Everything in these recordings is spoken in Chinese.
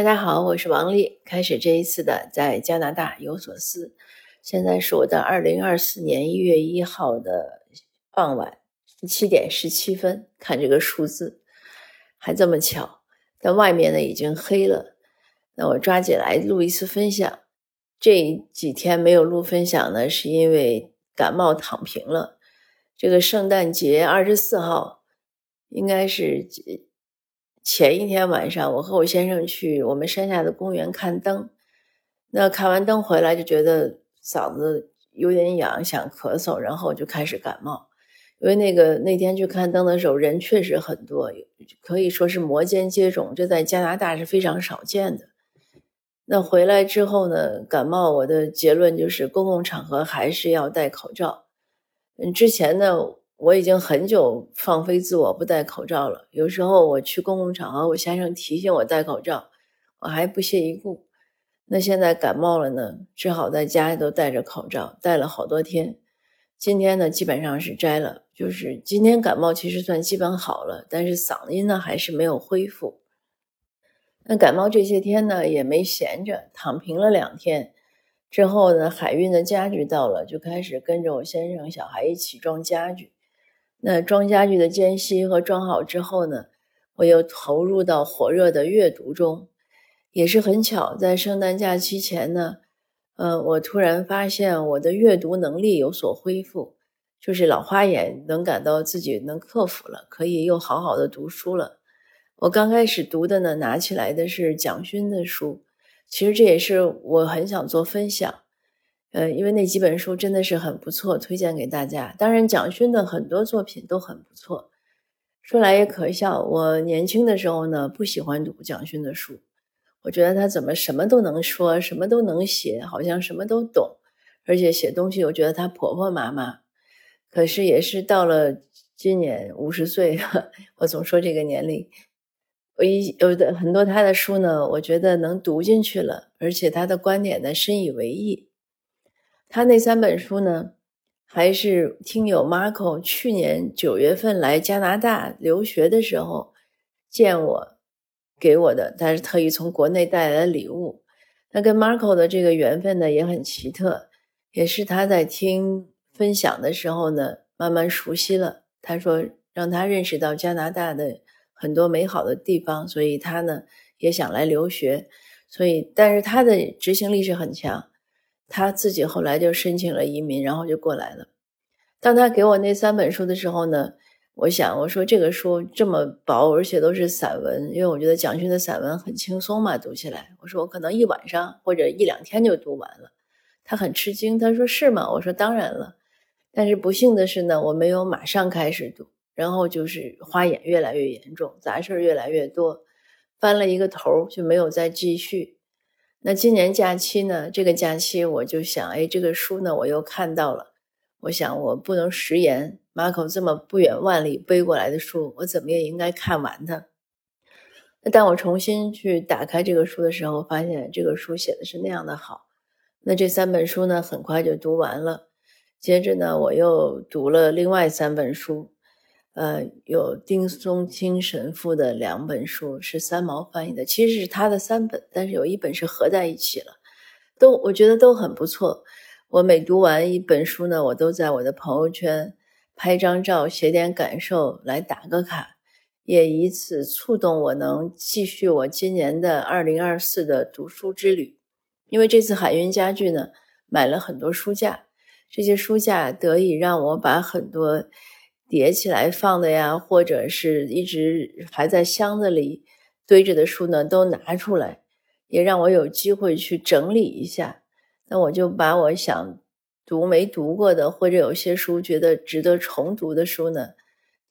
大家好，我是王丽。开始这一次的在加拿大有所思。现在是我的二零二四年一月一号的傍晚七点十七分。看这个数字，还这么巧。但外面呢已经黑了。那我抓紧来录一次分享。这几天没有录分享呢，是因为感冒躺平了。这个圣诞节二十四号应该是。前一天晚上，我和我先生去我们山下的公园看灯。那看完灯回来，就觉得嗓子有点痒，想咳嗽，然后就开始感冒。因为那个那天去看灯的时候，人确实很多，可以说是摩肩接踵，这在加拿大是非常少见的。那回来之后呢，感冒，我的结论就是公共场合还是要戴口罩。嗯，之前呢。我已经很久放飞自我不戴口罩了。有时候我去公共场合，我先生提醒我戴口罩，我还不屑一顾。那现在感冒了呢，只好在家里都戴着口罩，戴了好多天。今天呢，基本上是摘了，就是今天感冒其实算基本好了，但是嗓音呢还是没有恢复。那感冒这些天呢也没闲着，躺平了两天之后呢，海运的家具到了，就开始跟着我先生、小孩一起装家具。那装家具的间隙和装好之后呢，我又投入到火热的阅读中，也是很巧，在圣诞假期前呢，呃，我突然发现我的阅读能力有所恢复，就是老花眼能感到自己能克服了，可以又好好的读书了。我刚开始读的呢，拿起来的是蒋勋的书，其实这也是我很想做分享。呃，因为那几本书真的是很不错，推荐给大家。当然，蒋勋的很多作品都很不错。说来也可笑，我年轻的时候呢，不喜欢读蒋勋的书，我觉得他怎么什么都能说，什么都能写，好像什么都懂，而且写东西我觉得他婆婆妈妈。可是也是到了今年五十岁，我总说这个年龄，我一有的很多他的书呢，我觉得能读进去了，而且他的观点呢，深以为意。他那三本书呢，还是听友 Marco 去年九月份来加拿大留学的时候见我给我的，他是特意从国内带来的礼物。那跟 Marco 的这个缘分呢也很奇特，也是他在听分享的时候呢慢慢熟悉了。他说让他认识到加拿大的很多美好的地方，所以他呢也想来留学。所以，但是他的执行力是很强。他自己后来就申请了移民，然后就过来了。当他给我那三本书的时候呢，我想我说这个书这么薄，而且都是散文，因为我觉得蒋勋的散文很轻松嘛，读起来。我说我可能一晚上或者一两天就读完了。他很吃惊，他说是吗？我说当然了。但是不幸的是呢，我没有马上开始读，然后就是花眼越来越严重，杂事越来越多，翻了一个头就没有再继续。那今年假期呢？这个假期我就想，哎，这个书呢，我又看到了。我想，我不能食言。马口这么不远万里背过来的书，我怎么也应该看完它。那当我重新去打开这个书的时候，发现这个书写的是那样的好。那这三本书呢，很快就读完了。接着呢，我又读了另外三本书。呃，有丁松青神父的两本书是三毛翻译的，其实是他的三本，但是有一本是合在一起了，都我觉得都很不错。我每读完一本书呢，我都在我的朋友圈拍张照，写点感受来打个卡，也以此触动我能继续我今年的二零二四的读书之旅。因为这次海运家具呢，买了很多书架，这些书架得以让我把很多。叠起来放的呀，或者是一直还在箱子里堆着的书呢，都拿出来，也让我有机会去整理一下。那我就把我想读没读过的，或者有些书觉得值得重读的书呢，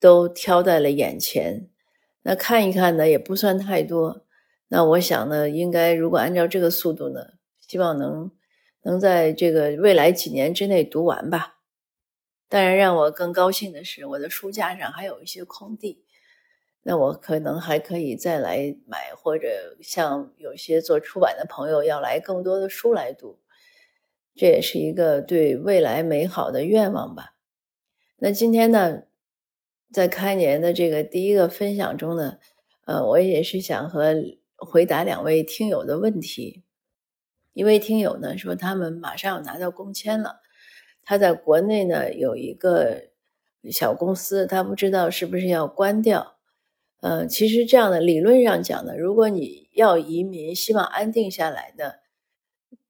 都挑在了眼前。那看一看呢，也不算太多。那我想呢，应该如果按照这个速度呢，希望能能在这个未来几年之内读完吧。当然，让我更高兴的是，我的书架上还有一些空地，那我可能还可以再来买，或者像有些做出版的朋友要来更多的书来读，这也是一个对未来美好的愿望吧。那今天呢，在开年的这个第一个分享中呢，呃，我也是想和回答两位听友的问题。一位听友呢说，他们马上要拿到工签了，他在国内呢有一个小公司，他不知道是不是要关掉。呃，其实这样的理论上讲呢，如果你要移民，希望安定下来的，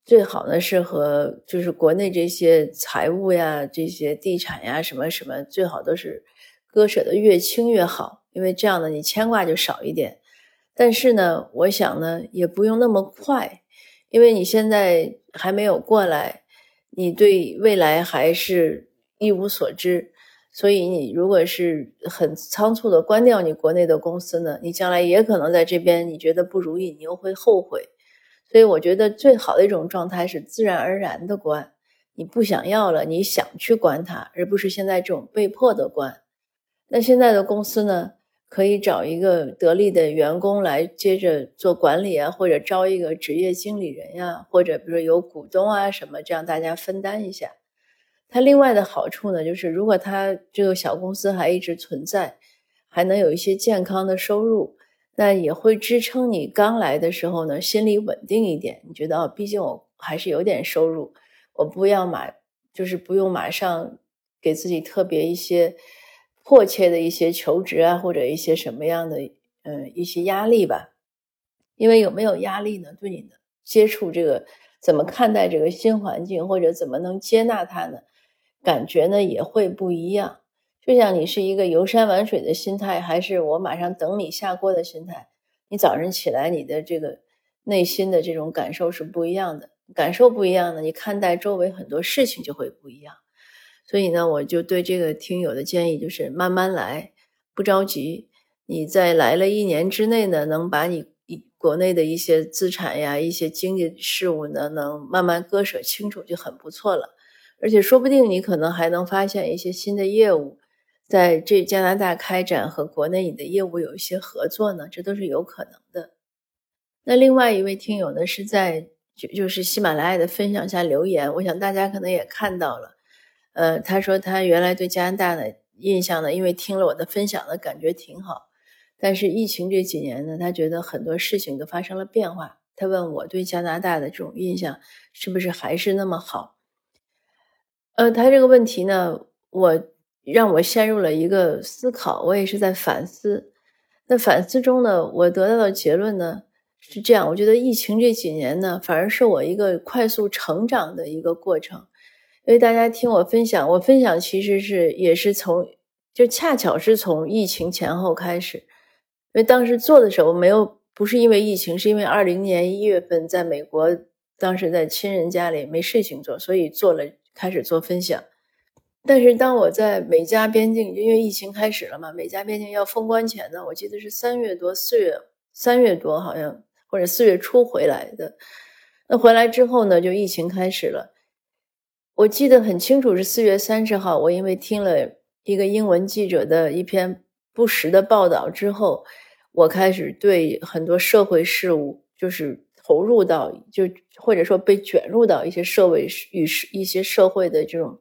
最好呢是和就是国内这些财务呀、这些地产呀什么什么，最好都是割舍的越轻越好，因为这样呢你牵挂就少一点。但是呢，我想呢也不用那么快，因为你现在还没有过来，你对未来还是一无所知。所以，你如果是很仓促的关掉你国内的公司呢，你将来也可能在这边你觉得不如意，你又会后悔。所以，我觉得最好的一种状态是自然而然的关。你不想要了，你想去关它，而不是现在这种被迫的关。那现在的公司呢，可以找一个得力的员工来接着做管理啊，或者招一个职业经理人呀，或者比如说有股东啊什么，这样大家分担一下。它另外的好处呢，就是如果它这个小公司还一直存在，还能有一些健康的收入，那也会支撑你刚来的时候呢，心里稳定一点。你觉得哦，毕竟我还是有点收入，我不要马，就是不用马上给自己特别一些迫切的一些求职啊，或者一些什么样的嗯一些压力吧。因为有没有压力呢？对你的接触这个怎么看待这个新环境，或者怎么能接纳它呢？感觉呢也会不一样，就像你是一个游山玩水的心态，还是我马上等你下锅的心态。你早晨起来，你的这个内心的这种感受是不一样的，感受不一样呢，你看待周围很多事情就会不一样。所以呢，我就对这个听友的建议就是慢慢来，不着急。你在来了一年之内呢，能把你国内的一些资产呀、一些经济事务呢，能慢慢割舍清楚，就很不错了。而且说不定你可能还能发现一些新的业务，在这加拿大开展和国内你的业务有一些合作呢，这都是有可能的。那另外一位听友呢是在就就是喜马拉雅的分享下留言，我想大家可能也看到了，呃，他说他原来对加拿大的印象呢，因为听了我的分享呢，感觉挺好，但是疫情这几年呢，他觉得很多事情都发生了变化，他问我对加拿大的这种印象是不是还是那么好？呃，他这个问题呢，我让我陷入了一个思考，我也是在反思。那反思中呢，我得到的结论呢是这样：我觉得疫情这几年呢，反而是我一个快速成长的一个过程。因为大家听我分享，我分享其实是也是从就恰巧是从疫情前后开始。因为当时做的时候没有，不是因为疫情，是因为二零年一月份在美国，当时在亲人家里没事情做，所以做了。开始做分享，但是当我在美加边境，因为疫情开始了嘛，美加边境要封关前呢，我记得是三月多、四月、三月多，好像或者四月初回来的。那回来之后呢，就疫情开始了。我记得很清楚，是四月三十号，我因为听了一个英文记者的一篇不实的报道之后，我开始对很多社会事务就是。投入到就或者说被卷入到一些社会与一些社会的这种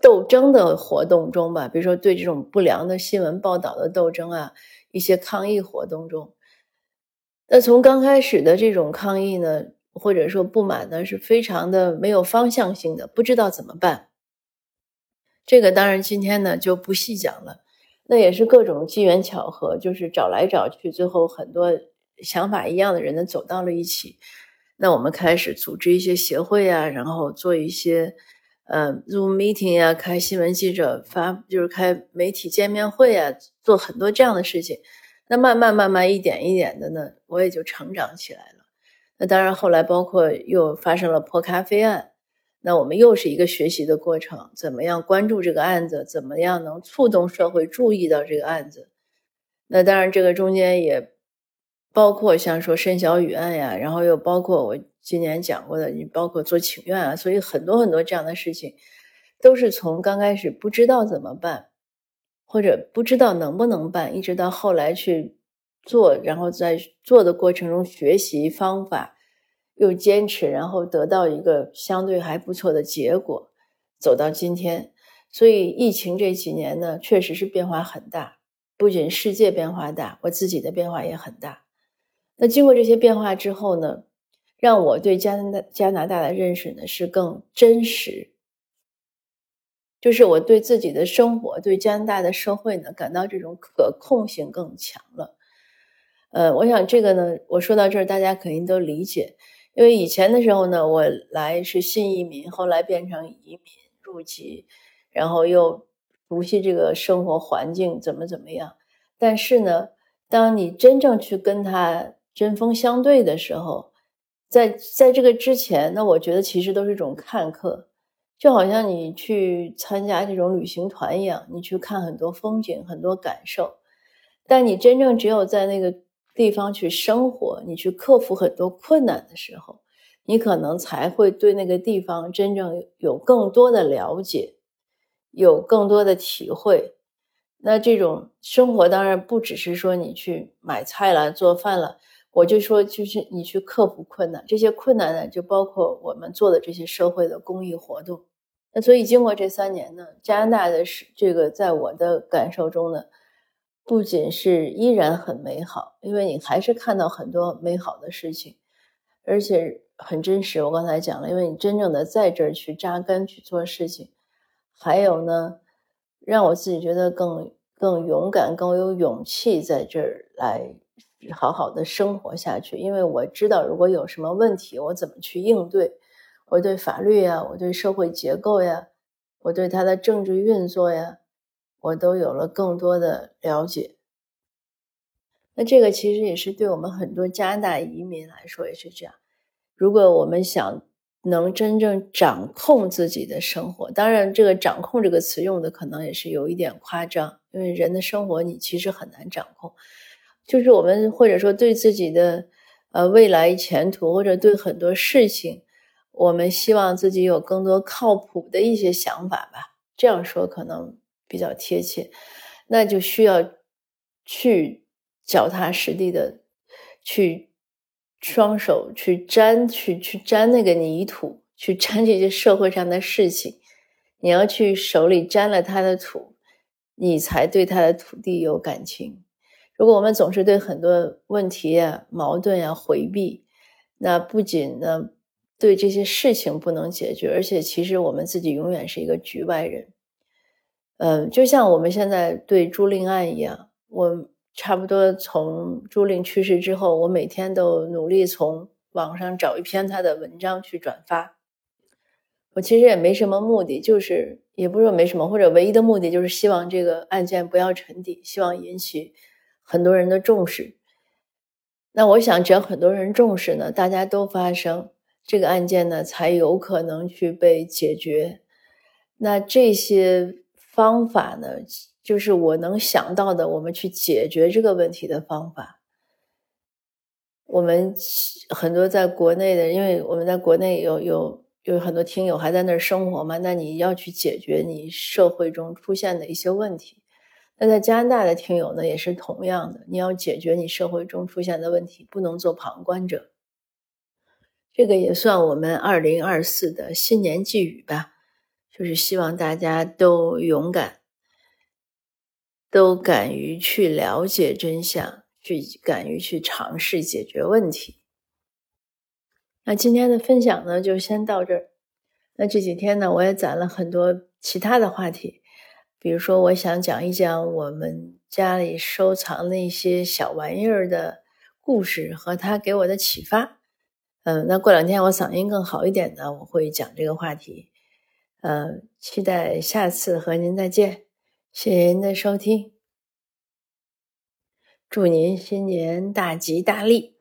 斗争的活动中吧，比如说对这种不良的新闻报道的斗争啊，一些抗议活动中。那从刚开始的这种抗议呢，或者说不满呢，是非常的没有方向性的，不知道怎么办。这个当然今天呢就不细讲了。那也是各种机缘巧合，就是找来找去，最后很多。想法一样的人呢走到了一起，那我们开始组织一些协会啊，然后做一些呃 Zoom meeting 啊，开新闻记者发就是开媒体见面会啊，做很多这样的事情。那慢慢慢慢一点一点的呢，我也就成长起来了。那当然后来包括又发生了破咖啡案，那我们又是一个学习的过程，怎么样关注这个案子，怎么样能触动社会注意到这个案子？那当然这个中间也。包括像说申小雨案呀，然后又包括我今年讲过的，你包括做请愿啊，所以很多很多这样的事情，都是从刚开始不知道怎么办，或者不知道能不能办，一直到后来去做，然后在做的过程中学习方法，又坚持，然后得到一个相对还不错的结果，走到今天。所以疫情这几年呢，确实是变化很大，不仅世界变化大，我自己的变化也很大。那经过这些变化之后呢，让我对加拿大加拿大的认识呢是更真实，就是我对自己的生活、对加拿大的社会呢感到这种可控性更强了。呃，我想这个呢，我说到这儿，大家肯定都理解，因为以前的时候呢，我来是新移民，后来变成移民入籍，然后又熟悉这个生活环境怎么怎么样。但是呢，当你真正去跟他针锋相对的时候，在在这个之前，那我觉得其实都是一种看客，就好像你去参加这种旅行团一样，你去看很多风景、很多感受，但你真正只有在那个。地方去生活，你去克服很多困难的时候，你可能才会对那个地方真正有更多的了解，有更多的体会。那这种生活当然不只是说你去买菜了、做饭了，我就说就是你去克服困难。这些困难呢，就包括我们做的这些社会的公益活动。那所以经过这三年呢，加拿大的是这个，在我的感受中呢。不仅是依然很美好，因为你还是看到很多美好的事情，而且很真实。我刚才讲了，因为你真正的在这儿去扎根去做事情，还有呢，让我自己觉得更更勇敢、更有勇气在这儿来好好的生活下去。因为我知道，如果有什么问题，我怎么去应对？我对法律呀，我对社会结构呀，我对它的政治运作呀。我都有了更多的了解，那这个其实也是对我们很多加拿大移民来说也是这样。如果我们想能真正掌控自己的生活，当然这个“掌控”这个词用的可能也是有一点夸张，因为人的生活你其实很难掌控。就是我们或者说对自己的呃未来前途，或者对很多事情，我们希望自己有更多靠谱的一些想法吧。这样说可能。比较贴切，那就需要去脚踏实地的去双手去沾，去去沾那个泥土，去沾这些社会上的事情。你要去手里沾了他的土，你才对他的土地有感情。如果我们总是对很多问题呀、矛盾呀回避，那不仅呢对这些事情不能解决，而且其实我们自己永远是一个局外人。嗯，就像我们现在对朱令案一样，我差不多从朱令去世之后，我每天都努力从网上找一篇他的文章去转发。我其实也没什么目的，就是也不是说没什么，或者唯一的目的就是希望这个案件不要沉底，希望引起很多人的重视。那我想，只要很多人重视呢，大家都发声，这个案件呢才有可能去被解决。那这些。方法呢，就是我能想到的，我们去解决这个问题的方法。我们很多在国内的，因为我们在国内有有有很多听友还在那儿生活嘛，那你要去解决你社会中出现的一些问题。那在加拿大的听友呢，也是同样的，你要解决你社会中出现的问题，不能做旁观者。这个也算我们二零二四的新年寄语吧。就是希望大家都勇敢，都敢于去了解真相，去敢于去尝试解决问题。那今天的分享呢，就先到这儿。那这几天呢，我也攒了很多其他的话题，比如说，我想讲一讲我们家里收藏那些小玩意儿的故事和他给我的启发。嗯，那过两天我嗓音更好一点呢，我会讲这个话题。呃，期待下次和您再见，谢谢您的收听，祝您新年大吉大利。